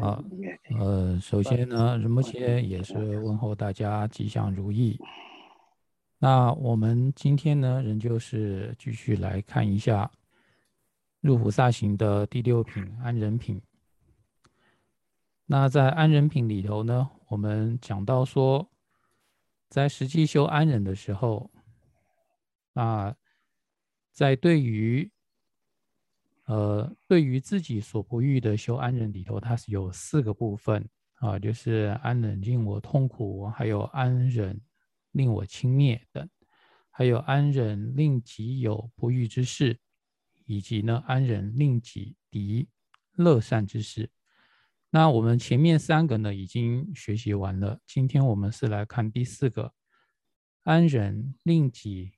好，呃，首先呢，仁波切也是问候大家吉祥如意。那我们今天呢，仍旧是继续来看一下入菩萨行的第六品安忍品。那在安忍品里头呢，我们讲到说，在实际修安忍的时候，啊在对于呃，对于自己所不欲的修安忍里头，它是有四个部分啊，就是安忍令我痛苦，还有安忍令我轻蔑等，还有安忍令己有不欲之事，以及呢安忍令己敌乐善之事。那我们前面三个呢已经学习完了，今天我们是来看第四个安忍令己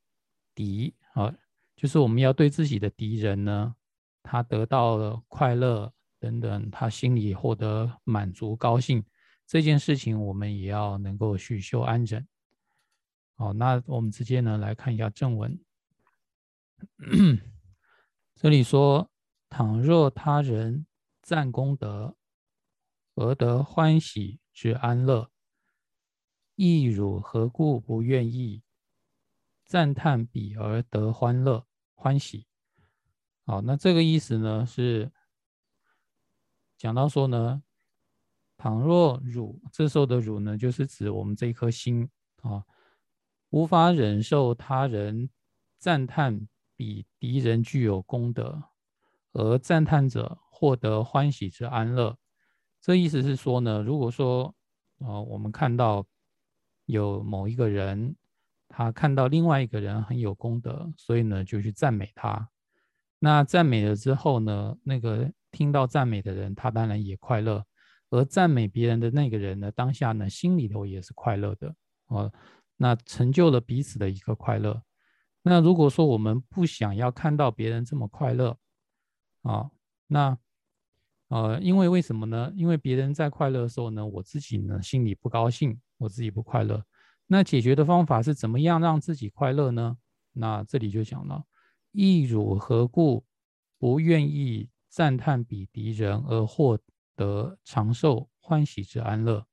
敌啊，就是我们要对自己的敌人呢。他得到了快乐等等，他心里获得满足、高兴这件事情，我们也要能够去修安忍。好，那我们直接呢来看一下正文。这里说：倘若他人赞功德而得欢喜之安乐，亦汝何故不愿意赞叹彼而得欢乐欢喜？好，那这个意思呢是讲到说呢，倘若汝这时候的汝呢，就是指我们这一颗心啊，无法忍受他人赞叹比敌人具有功德，而赞叹者获得欢喜之安乐。这意思是说呢，如果说啊，我们看到有某一个人，他看到另外一个人很有功德，所以呢就去赞美他。那赞美了之后呢？那个听到赞美的人，他当然也快乐；而赞美别人的那个人呢，当下呢，心里头也是快乐的哦。那成就了彼此的一个快乐。那如果说我们不想要看到别人这么快乐啊，那呃，因为为什么呢？因为别人在快乐的时候呢，我自己呢心里不高兴，我自己不快乐。那解决的方法是怎么样让自己快乐呢？那这里就讲了。亦汝何故不愿意赞叹彼敌人而获得长寿欢喜之安乐？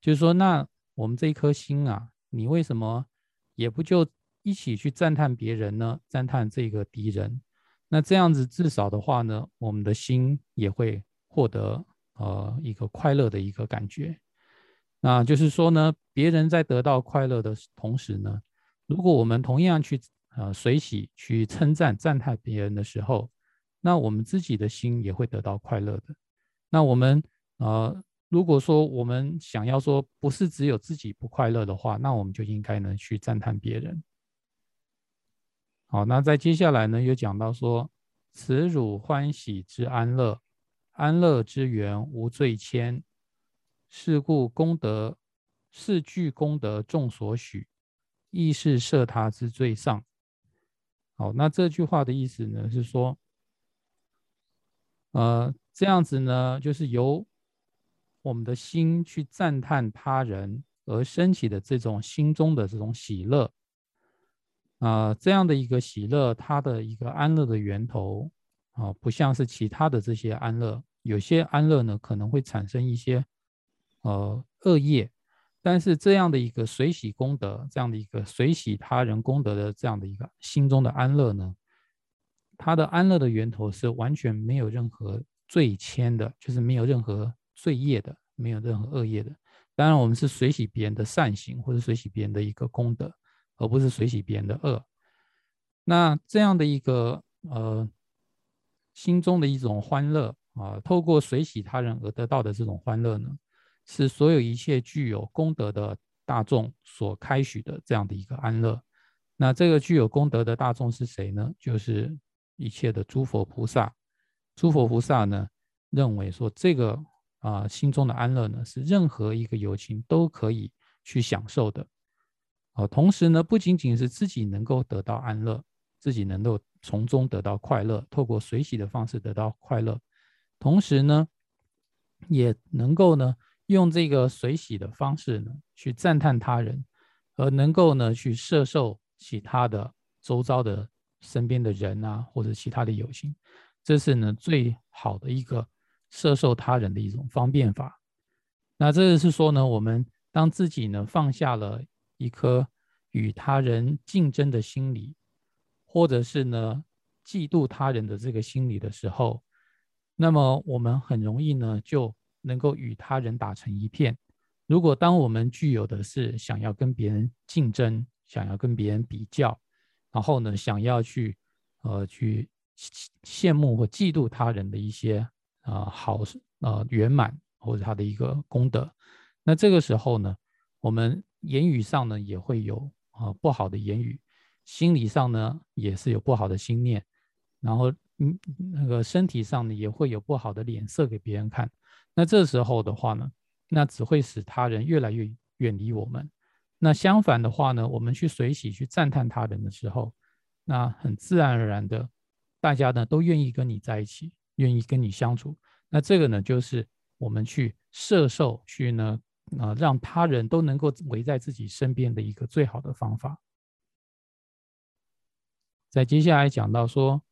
就是说，那我们这一颗心啊，你为什么也不就一起去赞叹别人呢？赞叹这个敌人，那这样子至少的话呢，我们的心也会获得呃一个快乐的一个感觉。那就是说呢，别人在得到快乐的同时呢，如果我们同样去。呃，随喜去称赞、赞叹别人的时候，那我们自己的心也会得到快乐的。那我们呃，如果说我们想要说不是只有自己不快乐的话，那我们就应该呢去赞叹别人。好，那在接下来呢又讲到说：“慈汝欢喜之安乐，安乐之源无罪愆，是故功德是具功德众所许，亦是摄他之最上。”好，那这句话的意思呢，是说，呃，这样子呢，就是由我们的心去赞叹他人而升起的这种心中的这种喜乐，啊，这样的一个喜乐，它的一个安乐的源头，啊，不像是其他的这些安乐，有些安乐呢，可能会产生一些，呃，恶业。但是这样的一个随喜功德，这样的一个随喜他人功德的这样的一个心中的安乐呢，他的安乐的源头是完全没有任何罪愆的，就是没有任何罪业的，没有任何恶业的。当然，我们是随喜别人的善行，或者随喜别人的一个功德，而不是随喜别人的恶。那这样的一个呃心中的一种欢乐啊，透过随喜他人而得到的这种欢乐呢？是所有一切具有功德的大众所开许的这样的一个安乐。那这个具有功德的大众是谁呢？就是一切的诸佛菩萨。诸佛菩萨呢，认为说这个啊心中的安乐呢，是任何一个有情都可以去享受的。啊，同时呢，不仅仅是自己能够得到安乐，自己能够从中得到快乐，透过随喜的方式得到快乐，同时呢，也能够呢。用这个随喜的方式呢，去赞叹他人，而能够呢去摄受其他的周遭的身边的人啊，或者其他的友情，这是呢最好的一个摄受他人的一种方便法。那这是说呢，我们当自己呢放下了一颗与他人竞争的心理，或者是呢嫉妒他人的这个心理的时候，那么我们很容易呢就能够与他人打成一片。如果当我们具有的是想要跟别人竞争，想要跟别人比较，然后呢想要去呃去羡慕或嫉妒他人的一些啊好呃圆满。或者他的一个功德，那这个时候呢，我们言语上呢也会有啊不好的言语，心理上呢也是有不好的心念，然后嗯那个身体上呢也会有不好的脸色给别人看。那这时候的话呢，那只会使他人越来越远离我们。那相反的话呢，我们去随喜去赞叹他人的时候，那很自然而然的，大家呢都愿意跟你在一起，愿意跟你相处。那这个呢就是。我们去摄受，去呢，啊，让他人都能够围在自己身边的一个最好的方法。在接下来讲到说，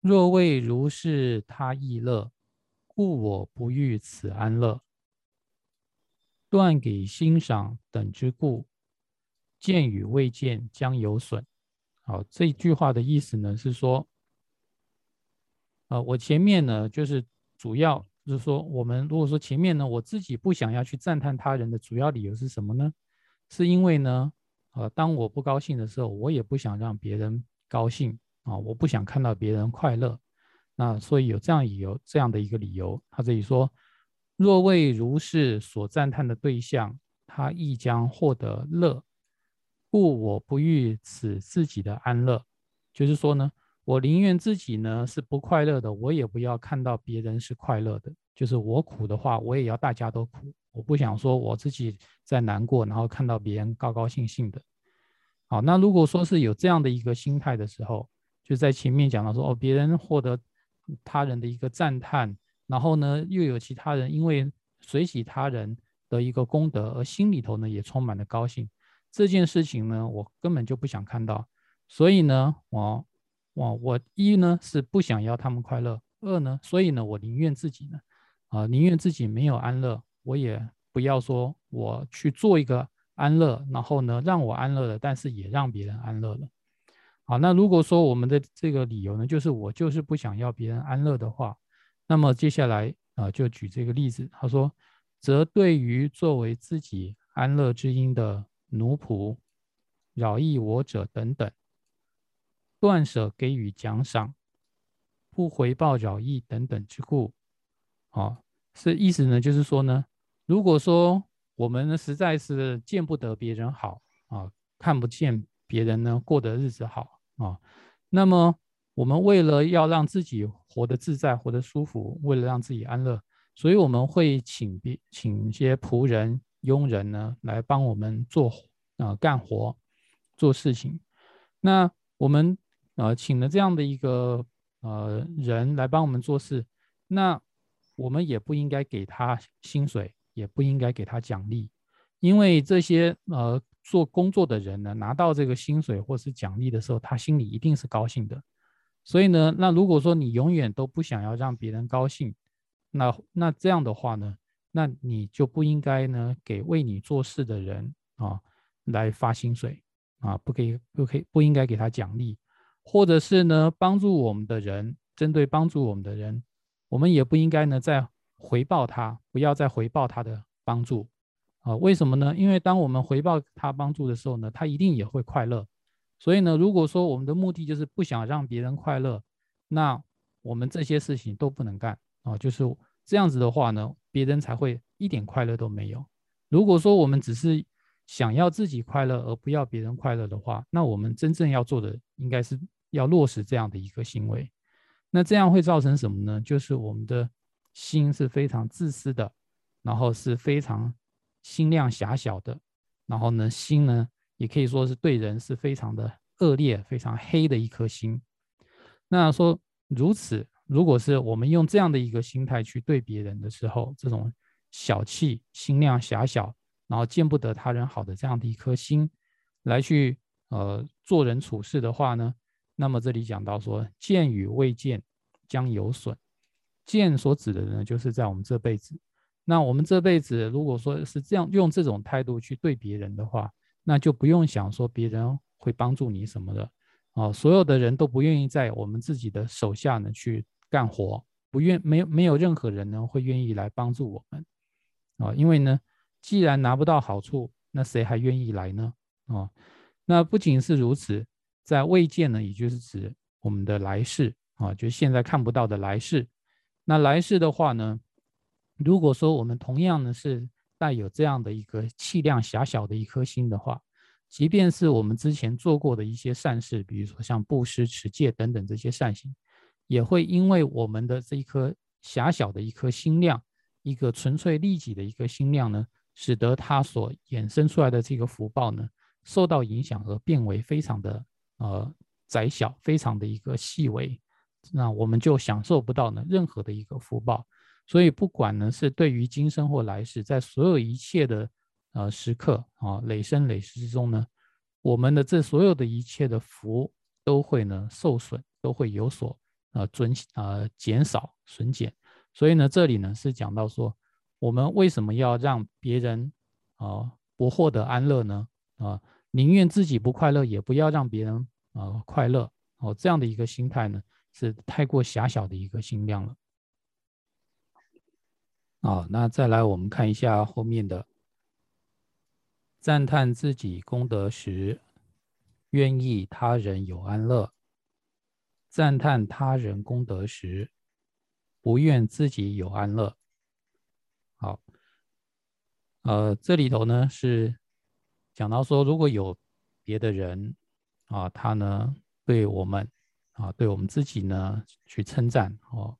若为如是他亦乐，故我不欲此安乐。断给欣赏等之故，见与未见将有损。好，这句话的意思呢是说，呃，我前面呢就是主要。就是说，我们如果说前面呢，我自己不想要去赞叹他人的主要理由是什么呢？是因为呢，呃，当我不高兴的时候，我也不想让别人高兴啊，我不想看到别人快乐。那所以有这样理由，这样的一个理由，他这里说：若为如是所赞叹的对象，他亦将获得乐，故我不欲此自己的安乐。就是说呢。我宁愿自己呢是不快乐的，我也不要看到别人是快乐的。就是我苦的话，我也要大家都苦。我不想说我自己在难过，然后看到别人高高兴兴的。好，那如果说是有这样的一个心态的时候，就在前面讲到说，哦，别人获得他人的一个赞叹，然后呢又有其他人因为随喜他人的一个功德，而心里头呢也充满了高兴。这件事情呢，我根本就不想看到。所以呢，我。我我一呢是不想要他们快乐，二呢，所以呢，我宁愿自己呢，啊，宁愿自己没有安乐，我也不要说我去做一个安乐，然后呢，让我安乐了，但是也让别人安乐了。好，那如果说我们的这个理由呢，就是我就是不想要别人安乐的话，那么接下来啊，就举这个例子，他说，则对于作为自己安乐之因的奴仆、扰役我者等等。断舍给予奖赏，不回报饶益等等之故，啊，是意思呢，就是说呢，如果说我们呢实在是见不得别人好啊，看不见别人呢过的日子好啊，那么我们为了要让自己活得自在、活得舒服，为了让自己安乐，所以我们会请别请一些仆人、佣人呢来帮我们做啊干活、做事情，那我们。呃，请了这样的一个呃人来帮我们做事，那我们也不应该给他薪水，也不应该给他奖励，因为这些呃做工作的人呢，拿到这个薪水或是奖励的时候，他心里一定是高兴的。所以呢，那如果说你永远都不想要让别人高兴，那那这样的话呢，那你就不应该呢给为你做事的人啊来发薪水啊，不给不可以不应该给他奖励。或者是呢，帮助我们的人，针对帮助我们的人，我们也不应该呢再回报他，不要再回报他的帮助啊？为什么呢？因为当我们回报他帮助的时候呢，他一定也会快乐。所以呢，如果说我们的目的就是不想让别人快乐，那我们这些事情都不能干啊。就是这样子的话呢，别人才会一点快乐都没有。如果说我们只是想要自己快乐而不要别人快乐的话，那我们真正要做的应该是。要落实这样的一个行为，那这样会造成什么呢？就是我们的心是非常自私的，然后是非常心量狭小的，然后呢，心呢也可以说是对人是非常的恶劣、非常黑的一颗心。那说如此，如果是我们用这样的一个心态去对别人的时候，这种小气、心量狭小，然后见不得他人好的这样的一颗心来去呃做人处事的话呢？那么这里讲到说，见与未见将有损，见所指的呢，就是在我们这辈子。那我们这辈子如果说是这样用这种态度去对别人的话，那就不用想说别人会帮助你什么的啊。所有的人都不愿意在我们自己的手下呢去干活，不愿没有没有任何人呢会愿意来帮助我们啊。因为呢，既然拿不到好处，那谁还愿意来呢？啊，那不仅是如此，在未见呢，也就是指我们的来世啊，就现在看不到的来世。那来世的话呢？如果说我们同样呢是带有这样的一个气量狭小的一颗心的话，即便是我们之前做过的一些善事，比如说像布施、持戒等等这些善行，也会因为我们的这一颗狭小的一颗心量，一个纯粹利己的一个心量呢，使得它所衍生出来的这个福报呢受到影响而变为非常的呃窄小，非常的一个细微，那我们就享受不到呢任何的一个福报。所以，不管呢是对于今生或来世，在所有一切的呃时刻啊，累生累世之中呢，我们的这所有的一切的福都会呢受损，都会有所呃尊呃减少损减。所以呢，这里呢是讲到说，我们为什么要让别人啊不获得安乐呢？啊，宁愿自己不快乐，也不要让别人啊快乐。哦，这样的一个心态呢，是太过狭小的一个心量了。好，那再来我们看一下后面的。赞叹自己功德时，愿意他人有安乐；赞叹他人功德时，不愿自己有安乐。好，呃，这里头呢是讲到说，如果有别的人啊，他呢对我们啊，对我们自己呢去称赞哦，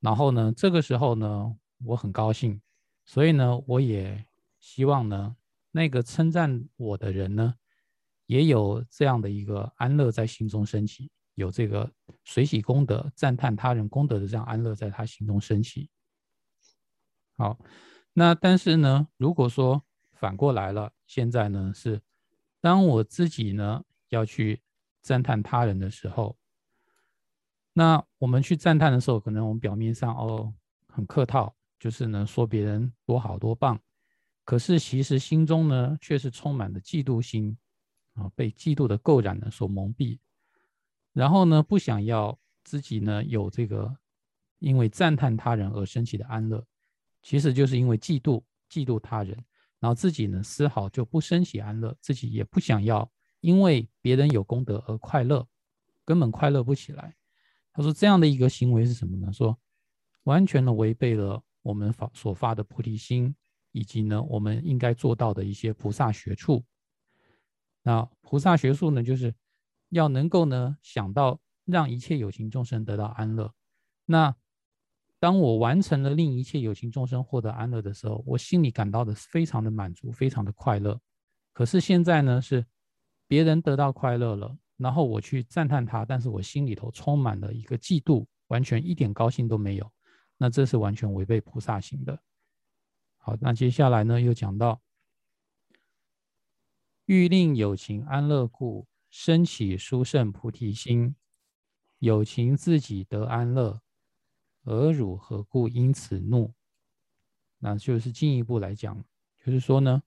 然后呢，这个时候呢。我很高兴，所以呢，我也希望呢，那个称赞我的人呢，也有这样的一个安乐在心中升起，有这个随喜功德、赞叹他人功德的这样安乐在他心中升起。好，那但是呢，如果说反过来了，现在呢是当我自己呢要去赞叹他人的时候，那我们去赞叹的时候，可能我们表面上哦很客套。就是呢，说别人多好多棒，可是其实心中呢，却是充满了嫉妒心啊，被嫉妒的垢染呢所蒙蔽，然后呢，不想要自己呢有这个因为赞叹他人而升起的安乐，其实就是因为嫉妒嫉妒他人，然后自己呢丝毫就不升起安乐，自己也不想要因为别人有功德而快乐，根本快乐不起来。他说这样的一个行为是什么呢？说完全的违背了。我们发所发的菩提心，以及呢，我们应该做到的一些菩萨学处。那菩萨学术呢，就是要能够呢想到让一切有情众生得到安乐。那当我完成了令一切有情众生获得安乐的时候，我心里感到的是非常的满足，非常的快乐。可是现在呢，是别人得到快乐了，然后我去赞叹他，但是我心里头充满了一个嫉妒，完全一点高兴都没有。那这是完全违背菩萨行的。好，那接下来呢，又讲到欲令有情安乐故，生起殊胜菩提心。有情自己得安乐，而汝何故因此怒？那就是进一步来讲，就是说呢，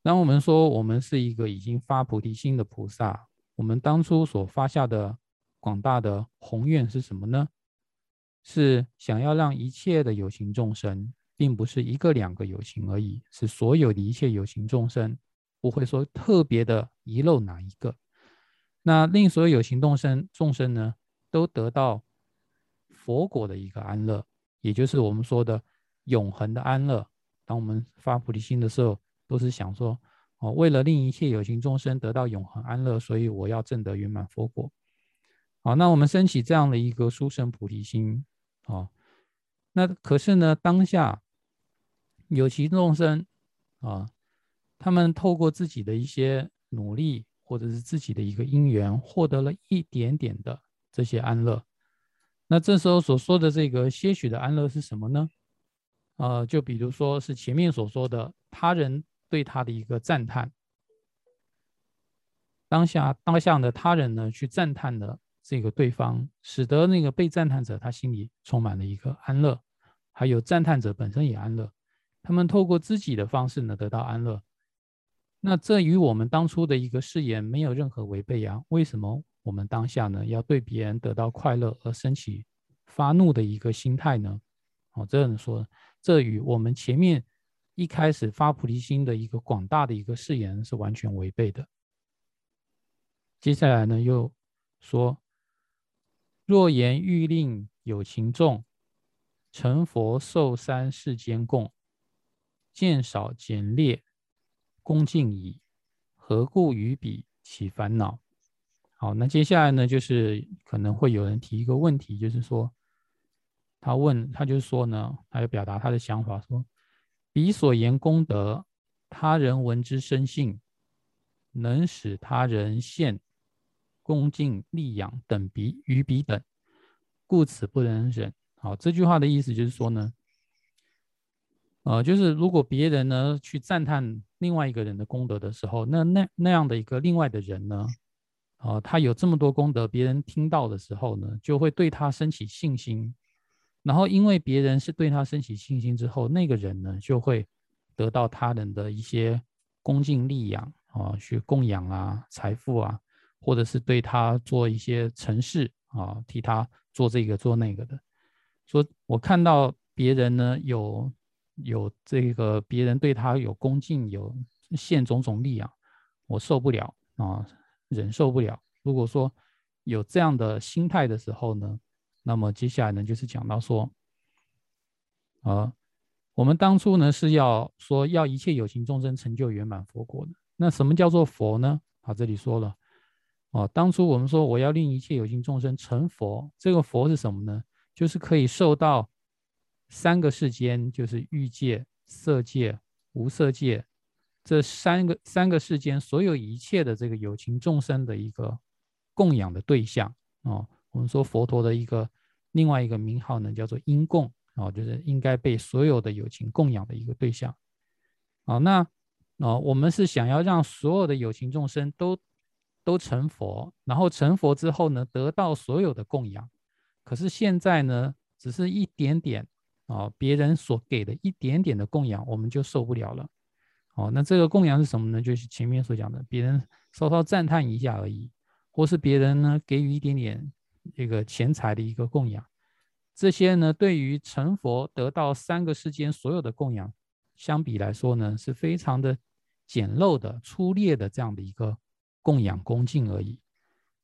当我们说我们是一个已经发菩提心的菩萨，我们当初所发下的广大的宏愿是什么呢？是想要让一切的有情众生，并不是一个两个有情而已，是所有的一切有情众生，不会说特别的遗漏哪一个。那令所有有情众生众生呢，都得到佛果的一个安乐，也就是我们说的永恒的安乐。当我们发菩提心的时候，都是想说，哦，为了令一切有情众生得到永恒安乐，所以我要证得圆满佛果。好，那我们升起这样的一个殊胜菩提心。啊，那可是呢，当下有其众生啊，他们透过自己的一些努力，或者是自己的一个因缘，获得了一点点的这些安乐。那这时候所说的这个些许的安乐是什么呢？呃，就比如说是前面所说的他人对他的一个赞叹，当下当下的他人呢去赞叹了这个对方，使得那个被赞叹者他心里充满了一个安乐，还有赞叹者本身也安乐，他们透过自己的方式呢得到安乐。那这与我们当初的一个誓言没有任何违背呀？为什么我们当下呢要对别人得到快乐而升起发怒的一个心态呢？哦，这样说，这与我们前面一开始发菩提心的一个广大的一个誓言是完全违背的。接下来呢，又说：若言欲令有情众成佛受三世间供，见少简劣。恭敬矣，何故于彼起烦恼？好，那接下来呢，就是可能会有人提一个问题，就是说，他问他就说呢，他要表达他的想法，说彼所言功德，他人闻之生信，能使他人现恭敬利养等彼于彼等，故此不能忍。好，这句话的意思就是说呢。呃，就是如果别人呢去赞叹另外一个人的功德的时候，那那那样的一个另外的人呢，啊，他有这么多功德，别人听到的时候呢，就会对他升起信心，然后因为别人是对他升起信心之后，那个人呢就会得到他人的一些恭敬力养啊，去供养啊，财富啊，或者是对他做一些成事啊，替他做这个做那个的。说我看到别人呢有。有这个别人对他有恭敬，有献种种力啊，我受不了啊，忍受不了。如果说有这样的心态的时候呢，那么接下来呢就是讲到说，啊，我们当初呢是要说要一切有情众生成就圆满佛果的。那什么叫做佛呢？啊，这里说了，哦，当初我们说我要令一切有情众生成佛，这个佛是什么呢？就是可以受到。三个世间就是欲界、色界、无色界，这三个三个世间所有一切的这个有情众生的一个供养的对象啊。我们说佛陀的一个另外一个名号呢，叫做因供啊，就是应该被所有的有情供养的一个对象。啊，那啊，我们是想要让所有的有情众生都都成佛，然后成佛之后呢，得到所有的供养。可是现在呢，只是一点点。哦，别人所给的一点点的供养，我们就受不了了。哦，那这个供养是什么呢？就是前面所讲的，别人稍稍赞叹一下而已，或是别人呢给予一点点这个钱财的一个供养，这些呢对于成佛得到三个世间所有的供养相比来说呢，是非常的简陋的、粗劣的这样的一个供养恭敬而已。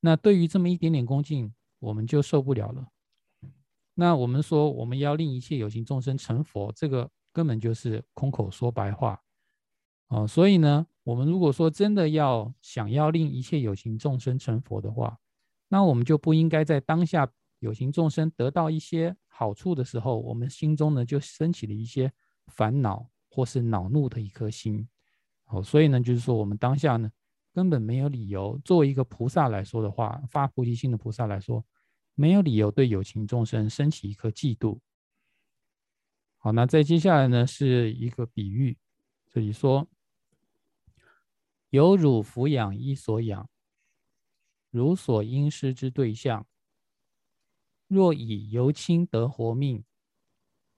那对于这么一点点恭敬，我们就受不了了。那我们说，我们要令一切有情众生成佛，这个根本就是空口说白话，哦，所以呢，我们如果说真的要想要令一切有情众生成佛的话，那我们就不应该在当下有情众生得到一些好处的时候，我们心中呢就升起了一些烦恼或是恼怒的一颗心，哦，所以呢，就是说我们当下呢根本没有理由，作为一个菩萨来说的话，发菩提心的菩萨来说。没有理由对有情众生升起一颗嫉妒。好，那再接下来呢，是一个比喻。这里说：有汝抚养一所养，如所应施之对象，若以由亲得活命，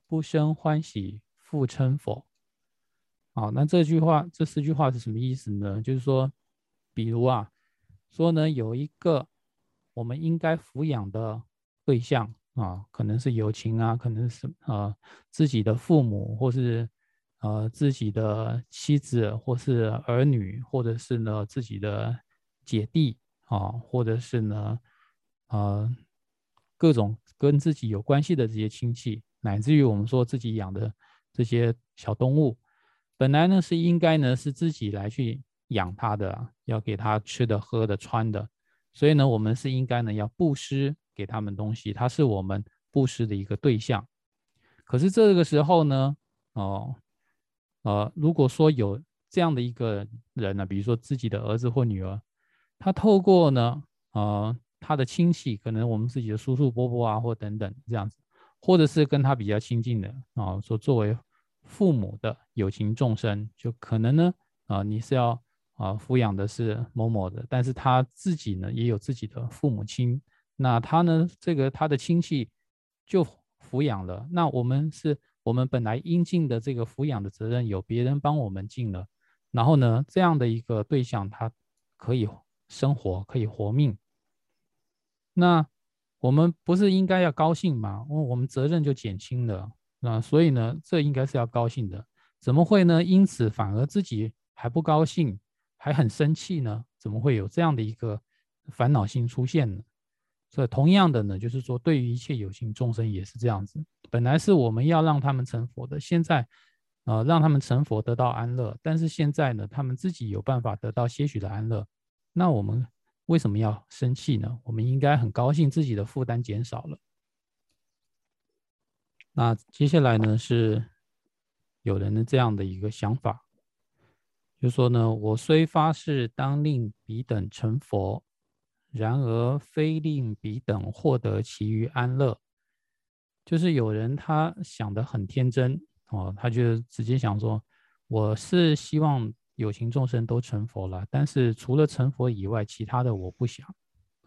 不生欢喜，复称否？好，那这句话，这四句话是什么意思呢？就是说，比如啊，说呢，有一个。我们应该抚养的对象啊，可能是友情啊，可能是呃自己的父母，或是呃自己的妻子，或是儿女，或者是呢自己的姐弟啊，或者是呢呃各种跟自己有关系的这些亲戚，乃至于我们说自己养的这些小动物，本来呢是应该呢是自己来去养他的，要给他吃的、喝的、穿的。所以呢，我们是应该呢要布施给他们东西，他是我们布施的一个对象。可是这个时候呢，哦，呃，如果说有这样的一个人呢，比如说自己的儿子或女儿，他透过呢，呃，他的亲戚，可能我们自己的叔叔伯伯啊，或等等这样子，或者是跟他比较亲近的啊，说作为父母的有情众生，就可能呢，啊，你是要。啊，抚养的是某某的，但是他自己呢也有自己的父母亲那他呢，这个他的亲戚就抚养了。那我们是我们本来应尽的这个抚养的责任，有别人帮我们尽了。然后呢，这样的一个对象，他可以生活，可以活命。那我们不是应该要高兴吗？我我们责任就减轻了。那所以呢，这应该是要高兴的。怎么会呢？因此反而自己还不高兴，还很生气呢？怎么会有这样的一个烦恼心出现呢？所以同样的呢，就是说，对于一切有情众生也是这样子。本来是我们要让他们成佛的，现在，呃，让他们成佛得到安乐。但是现在呢，他们自己有办法得到些许的安乐，那我们为什么要生气呢？我们应该很高兴自己的负担减少了。那接下来呢，是有人的这样的一个想法，就说呢，我虽发誓当令彼等成佛。然而非令彼等获得其余安乐，就是有人他想的很天真哦，他就直接想说，我是希望有情众生都成佛了，但是除了成佛以外，其他的我不想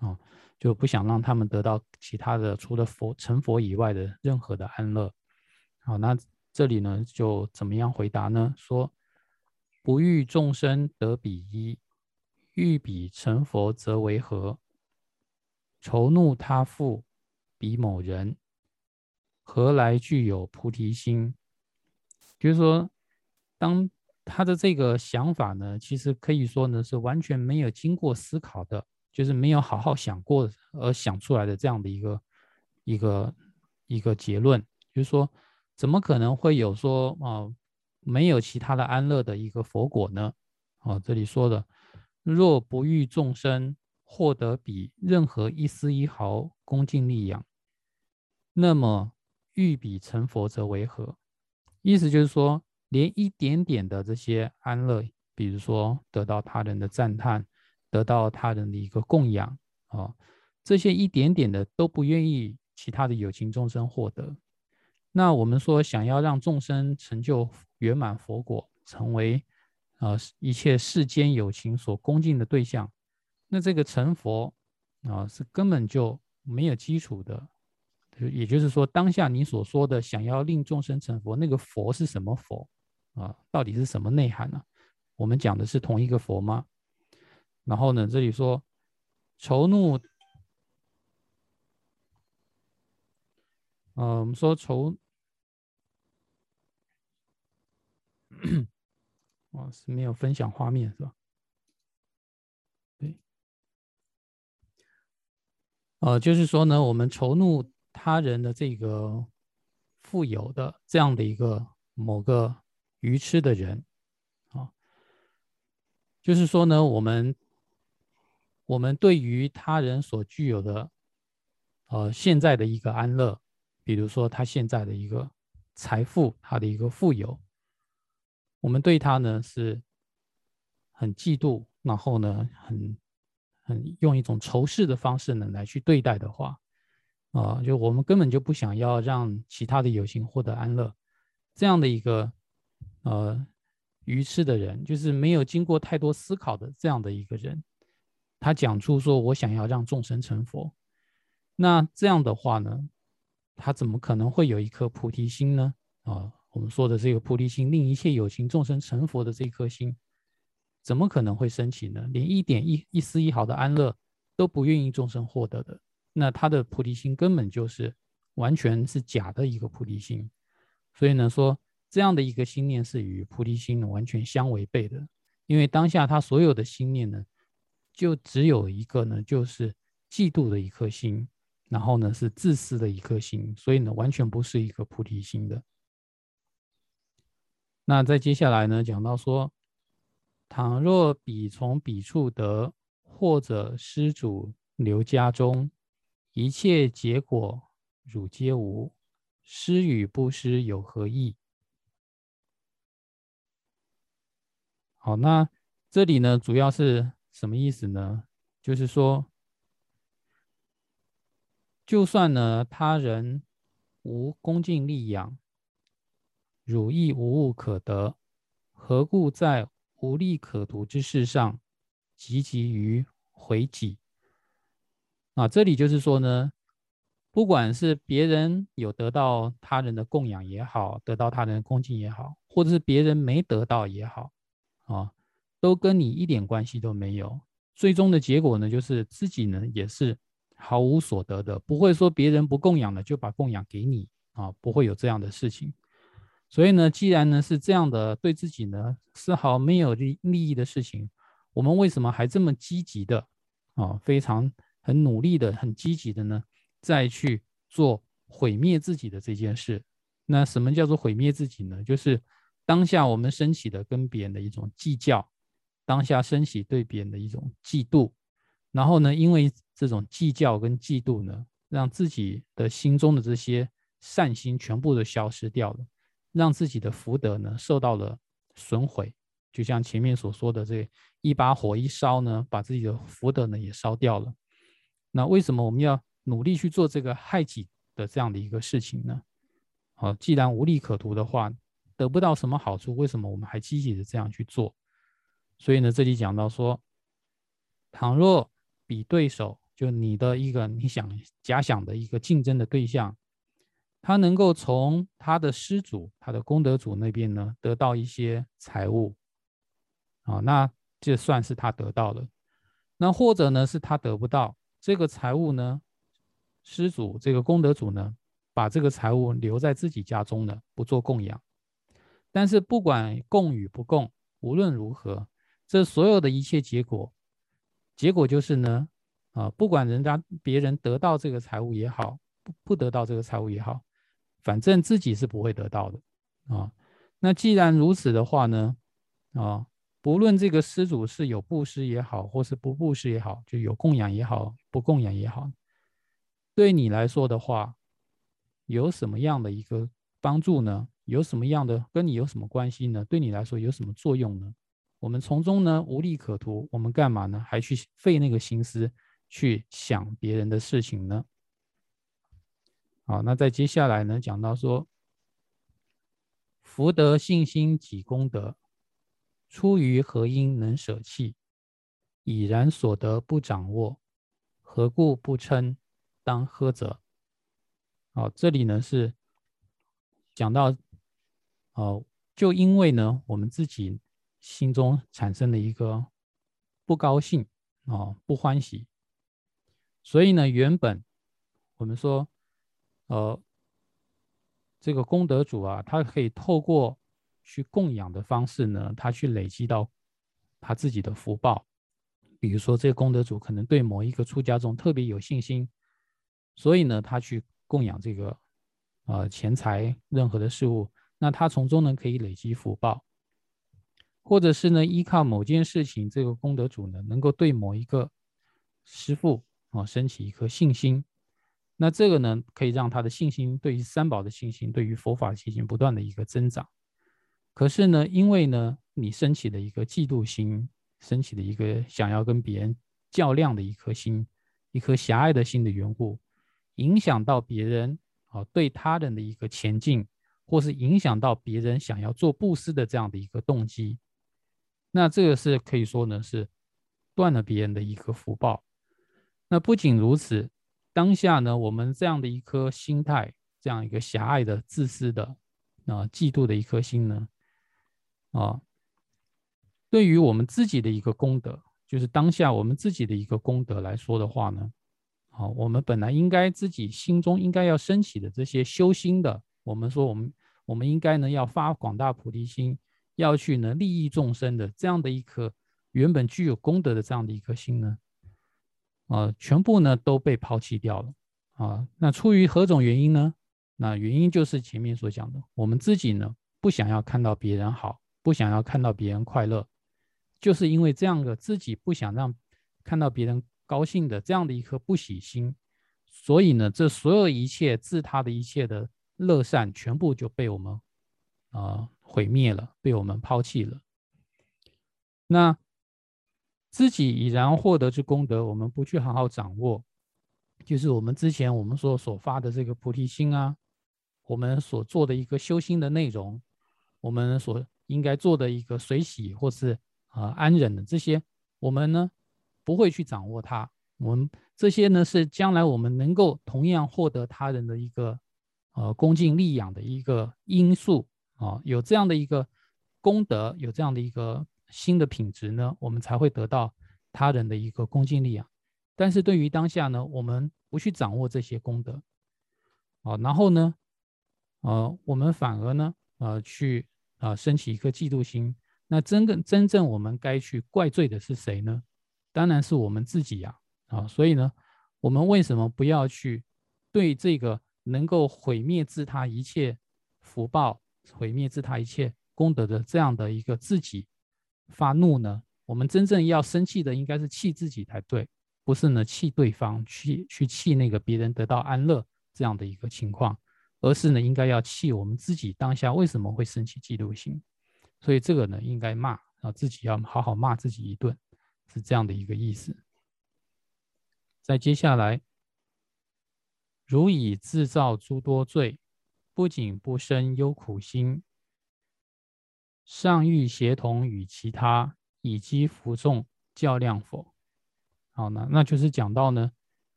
啊，就不想让他们得到其他的除了佛成佛以外的任何的安乐。好，那这里呢就怎么样回答呢？说不欲众生得彼一。欲彼成佛，则为何？愁怒他父彼某人，何来具有菩提心？就是说，当他的这个想法呢，其实可以说呢，是完全没有经过思考的，就是没有好好想过而想出来的这样的一个一个一个结论。就是说，怎么可能会有说啊，没有其他的安乐的一个佛果呢？哦，这里说的。若不欲众生获得比任何一丝一毫恭敬力养，那么欲彼成佛则为何？意思就是说，连一点点的这些安乐，比如说得到他人的赞叹，得到他人的一个供养啊，这些一点点的都不愿意其他的有情众生获得。那我们说，想要让众生成就圆满佛果，成为。啊，一切世间有情所恭敬的对象，那这个成佛啊，是根本就没有基础的。也就是说，当下你所说的想要令众生成佛，那个佛是什么佛啊？到底是什么内涵呢？我们讲的是同一个佛吗？然后呢，这里说愁怒，呃，我们说愁。哦，是没有分享画面是吧？对，呃，就是说呢，我们仇怒他人的这个富有的这样的一个某个愚痴的人，啊，就是说呢，我们我们对于他人所具有的，呃，现在的一个安乐，比如说他现在的一个财富，他的一个富有。我们对他呢是很嫉妒，然后呢很很用一种仇视的方式呢来去对待的话，啊，就我们根本就不想要让其他的有情获得安乐，这样的一个呃愚痴的人，就是没有经过太多思考的这样的一个人，他讲出说我想要让众生成佛，那这样的话呢，他怎么可能会有一颗菩提心呢？啊？我们说的这个菩提心，令一切有情众生成佛的这颗心，怎么可能会升起呢？连一点一一丝一毫的安乐都不愿意众生获得的，那他的菩提心根本就是完全是假的一个菩提心。所以呢，说这样的一个心念是与菩提心完全相违背的。因为当下他所有的心念呢，就只有一个呢，就是嫉妒的一颗心，然后呢是自私的一颗心，所以呢完全不是一个菩提心的。那在接下来呢，讲到说，倘若彼从彼处得，或者施主留家中，一切结果汝皆无，施与不施有何异？好，那这里呢，主要是什么意思呢？就是说，就算呢他人无恭敬力养。汝亦无物可得，何故在无利可图之事上，汲汲于回己？啊，这里就是说呢，不管是别人有得到他人的供养也好，得到他人的恭敬也好，或者是别人没得到也好，啊，都跟你一点关系都没有。最终的结果呢，就是自己呢也是毫无所得的，不会说别人不供养了就把供养给你啊，不会有这样的事情。所以呢，既然呢是这样的，对自己呢丝毫没有利利益的事情，我们为什么还这么积极的啊，非常很努力的、很积极的呢？再去做毁灭自己的这件事？那什么叫做毁灭自己呢？就是当下我们升起的跟别人的一种计较，当下升起对别人的一种嫉妒，然后呢，因为这种计较跟嫉妒呢，让自己的心中的这些善心全部都消失掉了。让自己的福德呢受到了损毁，就像前面所说的，这一把火一烧呢，把自己的福德呢也烧掉了。那为什么我们要努力去做这个害己的这样的一个事情呢？好，既然无利可图的话，得不到什么好处，为什么我们还积极的这样去做？所以呢，这里讲到说，倘若比对手，就你的一个你想假想的一个竞争的对象。他能够从他的施主、他的功德主那边呢得到一些财物，啊，那这算是他得到了。那或者呢是他得不到这个财物呢？施主这个功德主呢，把这个财物留在自己家中了，不做供养。但是不管供与不供，无论如何，这所有的一切结果，结果就是呢，啊，不管人家别人得到这个财物也好，不不得到这个财物也好。反正自己是不会得到的啊。那既然如此的话呢，啊，不论这个施主是有布施也好，或是不布施也好，就有供养也好，不供养也好，对你来说的话，有什么样的一个帮助呢？有什么样的跟你有什么关系呢？对你来说有什么作用呢？我们从中呢无利可图，我们干嘛呢？还去费那个心思去想别人的事情呢？好，那在接下来呢，讲到说，福德信心己功德，出于何因能舍弃？已然所得不掌握，何故不称当呵责？好，这里呢是讲到，哦，就因为呢我们自己心中产生了一个不高兴啊，不欢喜，所以呢原本我们说。呃，这个功德主啊，他可以透过去供养的方式呢，他去累积到他自己的福报。比如说，这个功德主可能对某一个出家众特别有信心，所以呢，他去供养这个呃钱财任何的事物，那他从中呢可以累积福报，或者是呢依靠某件事情，这个功德主呢能够对某一个师父啊升起一颗信心。那这个呢，可以让他的信心对于三宝的信心，对于佛法的信心不断的一个增长。可是呢，因为呢，你升起的一个嫉妒心，升起的一个想要跟别人较量的一颗心，一颗狭隘的心的缘故，影响到别人啊对他人的一个前进，或是影响到别人想要做布施的这样的一个动机。那这个是可以说呢，是断了别人的一个福报。那不仅如此。当下呢，我们这样的一颗心态，这样一个狭隘的、自私的、啊嫉妒的一颗心呢，啊，对于我们自己的一个功德，就是当下我们自己的一个功德来说的话呢，好，我们本来应该自己心中应该要升起的这些修心的，我们说我们我们应该呢要发广大菩提心，要去呢利益众生的这样的一颗原本具有功德的这样的一颗心呢。啊，全部呢都被抛弃掉了啊！那出于何种原因呢？那原因就是前面所讲的，我们自己呢不想要看到别人好，不想要看到别人快乐，就是因为这样的自己不想让看到别人高兴的这样的一颗不喜心，所以呢，这所有一切自他的一切的乐善，全部就被我们啊毁灭了，被我们抛弃了。那。自己已然获得之功德，我们不去好好掌握，就是我们之前我们所所发的这个菩提心啊，我们所做的一个修心的内容，我们所应该做的一个随喜或是啊安忍的这些，我们呢不会去掌握它。我们这些呢是将来我们能够同样获得他人的一个呃恭敬利养的一个因素啊，有这样的一个功德，有这样的一个新的品质呢，我们才会得到他人的一个恭敬力啊。但是对于当下呢，我们不去掌握这些功德，啊，然后呢，呃，我们反而呢，呃，去啊升起一颗嫉妒心。那真正真正我们该去怪罪的是谁呢？当然是我们自己呀，啊，所以呢，我们为什么不要去对这个能够毁灭自他一切福报、毁灭自他一切功德的这样的一个自己发怒呢？我们真正要生气的应该是气自己才对。不是呢，气对方去去气那个别人得到安乐这样的一个情况，而是呢，应该要气我们自己当下为什么会生起嫉妒心，所以这个呢，应该骂啊，自己要好好骂自己一顿，是这样的一个意思。再接下来，如以制造诸多罪，不仅不生忧苦心，尚欲协同与其他以积服众较量否？好，那那就是讲到呢，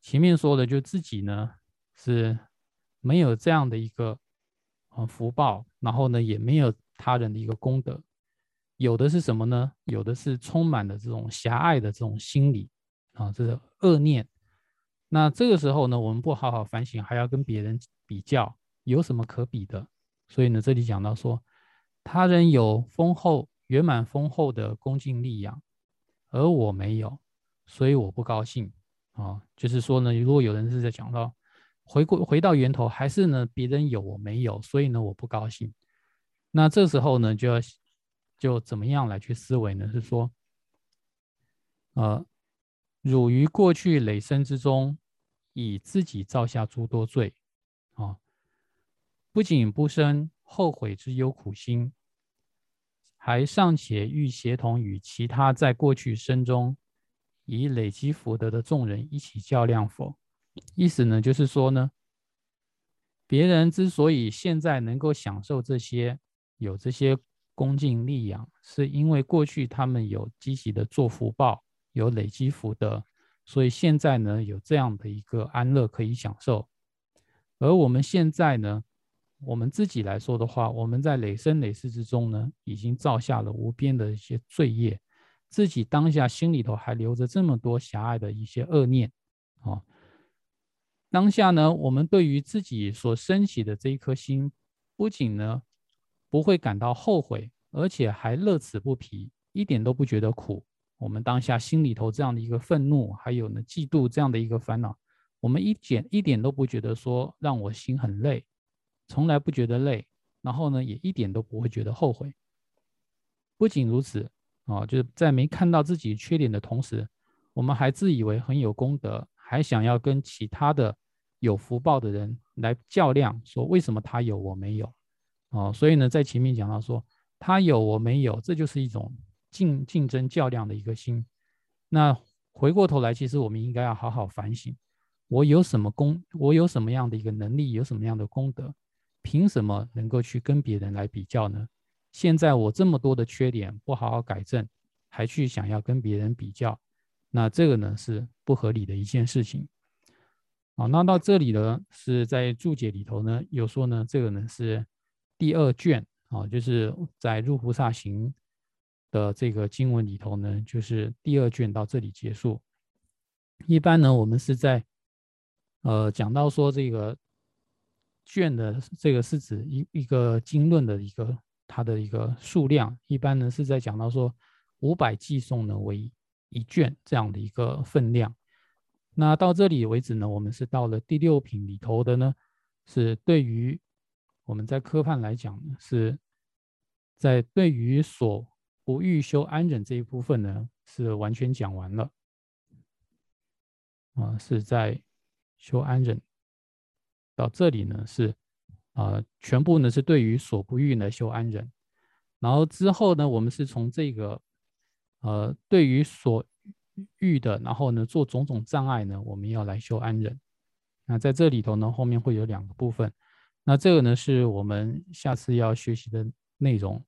前面说的就自己呢是没有这样的一个呃福报，然后呢也没有他人的一个功德，有的是什么呢？有的是充满了这种狭隘的这种心理啊，这是恶念。那这个时候呢，我们不好好反省，还要跟别人比较，有什么可比的？所以呢，这里讲到说，他人有丰厚圆满丰厚的恭敬力养，而我没有。所以我不高兴啊，就是说呢，如果有人是在讲到回过回到源头，还是呢别人有我没有，所以呢我不高兴。那这时候呢就要就怎么样来去思维呢？是说，呃，汝于过去累生之中，以自己造下诸多罪，不仅不生后悔之忧苦心，还尚且欲协同与其他在过去生中。已累积福德的众人一起较量否？意思呢，就是说呢，别人之所以现在能够享受这些，有这些恭敬利养，是因为过去他们有积极的做福报，有累积福德，所以现在呢有这样的一个安乐可以享受。而我们现在呢，我们自己来说的话，我们在累生累世之中呢，已经造下了无边的一些罪业。自己当下心里头还留着这么多狭隘的一些恶念，啊，当下呢，我们对于自己所升起的这一颗心，不仅呢不会感到后悔，而且还乐此不疲，一点都不觉得苦。我们当下心里头这样的一个愤怒，还有呢嫉妒这样的一个烦恼，我们一点一点都不觉得说让我心很累，从来不觉得累，然后呢也一点都不会觉得后悔。不仅如此。啊，就是在没看到自己缺点的同时，我们还自以为很有功德，还想要跟其他的有福报的人来较量，说为什么他有我没有？哦，所以呢，在前面讲到说他有我没有，这就是一种竞竞争较量的一个心。那回过头来，其实我们应该要好好反省：我有什么功？我有什么样的一个能力？有什么样的功德？凭什么能够去跟别人来比较呢？现在我这么多的缺点不好好改正，还去想要跟别人比较，那这个呢是不合理的一件事情。好，那到这里呢是在注解里头呢有说呢，这个呢是第二卷啊，就是在入菩萨行的这个经文里头呢，就是第二卷到这里结束。一般呢我们是在呃讲到说这个卷的这个是指一一个经论的一个。它的一个数量，一般呢是在讲到说五百寄送呢为一卷这样的一个分量。那到这里为止呢，我们是到了第六品里头的呢，是对于我们在科判来讲呢，是在对于所不欲修安忍这一部分呢，是完全讲完了。啊，是在修安忍到这里呢是。啊，全部呢是对于所不欲呢修安忍，然后之后呢，我们是从这个呃对于所欲的，然后呢做种种障碍呢，我们要来修安忍。那在这里头呢，后面会有两个部分，那这个呢是我们下次要学习的内容。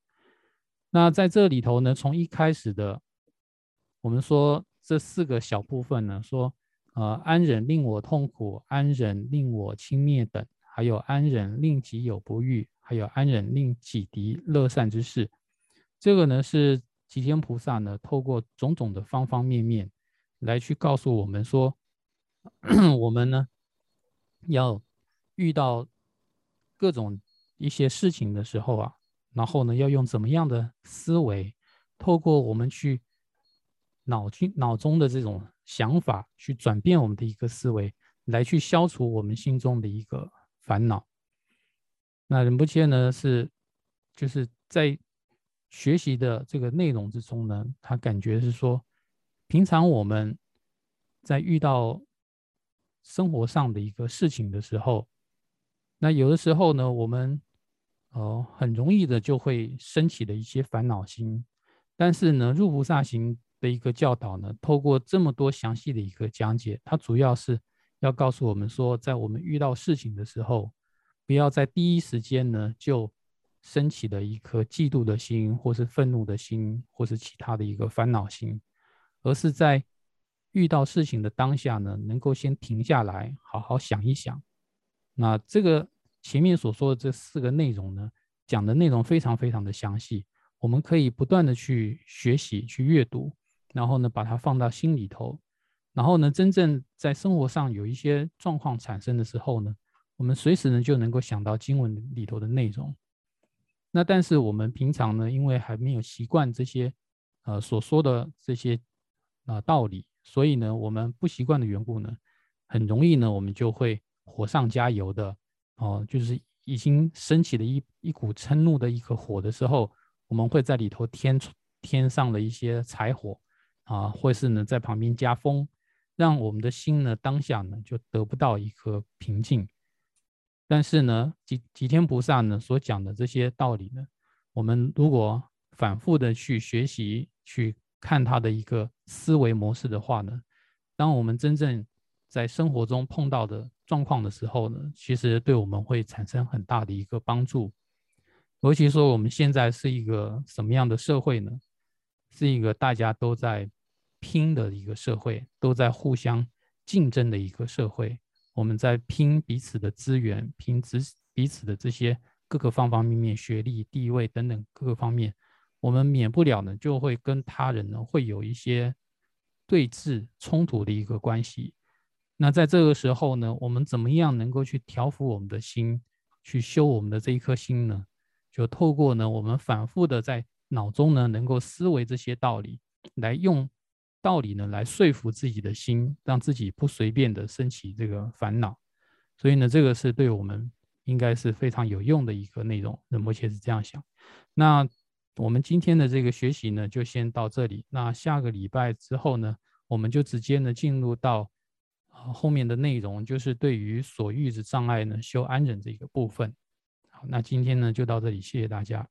那在这里头呢，从一开始的我们说这四个小部分呢，说，呃，安忍令我痛苦，安忍令我轻蔑等，还有安忍令己有不欲，还有安忍令己敌乐善之事。这个呢，是吉天菩萨呢，透过种种的方方面面来去告诉我们说，我们呢，要遇到各种一些事情的时候啊，然后呢，要用怎么样的思维，透过我们去。脑筋脑中的这种想法，去转变我们的一个思维，来去消除我们心中的一个烦恼。那仁波切呢，是就是在学习的这个内容之中呢，他感觉是说，平常我们在遇到生活上的一个事情的时候，那有的时候呢，我们哦很容易的就会升起的一些烦恼心，但是呢，入菩萨行。的一个教导呢，透过这么多详细的一个讲解，它主要是要告诉我们说，在我们遇到事情的时候，不要在第一时间呢就升起了一颗嫉妒的心，或是愤怒的心，或是其他的一个烦恼心，而是在遇到事情的当下呢，能够先停下来，好好想一想。那这个前面所说的这四个内容呢，讲的内容非常非常的详细，我们可以不断的去学习、去阅读。然后呢，把它放到心里头，然后呢，真正在生活上有一些状况产生的时候呢，我们随时呢就能够想到经文里头的内容。那但是我们平常呢，因为还没有习惯这些呃所说的这些啊道理，所以呢，我们不习惯的缘故呢，很容易呢，我们就会火上加油的哦，就是已经升起了一一股嗔怒的一个火的时候，我们会在里头添添上了一些柴火。啊，或是呢，在旁边加风，让我们的心呢，当下呢，就得不到一颗平静。但是呢，吉吉天菩萨呢所讲的这些道理呢，我们如果反复的去学习，去看他的一个思维模式的话呢，当我们真正在生活中碰到的状况的时候呢，其实对我们会产生很大的一个帮助。尤其说我们现在是一个什么样的社会呢？是一个大家都在。拼的一个社会，都在互相竞争的一个社会，我们在拼彼此的资源，拼彼彼此的这些各个方方面面、学历、地位等等各个方面，我们免不了呢，就会跟他人呢会有一些对峙、冲突的一个关系。那在这个时候呢，我们怎么样能够去调服我们的心，去修我们的这一颗心呢？就透过呢，我们反复的在脑中呢，能够思维这些道理，来用。道理呢，来说服自己的心，让自己不随便的升起这个烦恼。所以呢，这个是对我们应该是非常有用的一个内容。那目前是这样想。那我们今天的这个学习呢，就先到这里。那下个礼拜之后呢，我们就直接呢进入到后面的内容，就是对于所遇之障碍呢，修安忍这个部分。好，那今天呢就到这里，谢谢大家。